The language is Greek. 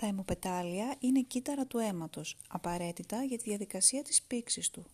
Τα αιμοπετάλια είναι κύτταρα του αίματος, απαραίτητα για τη διαδικασία της πήξης του.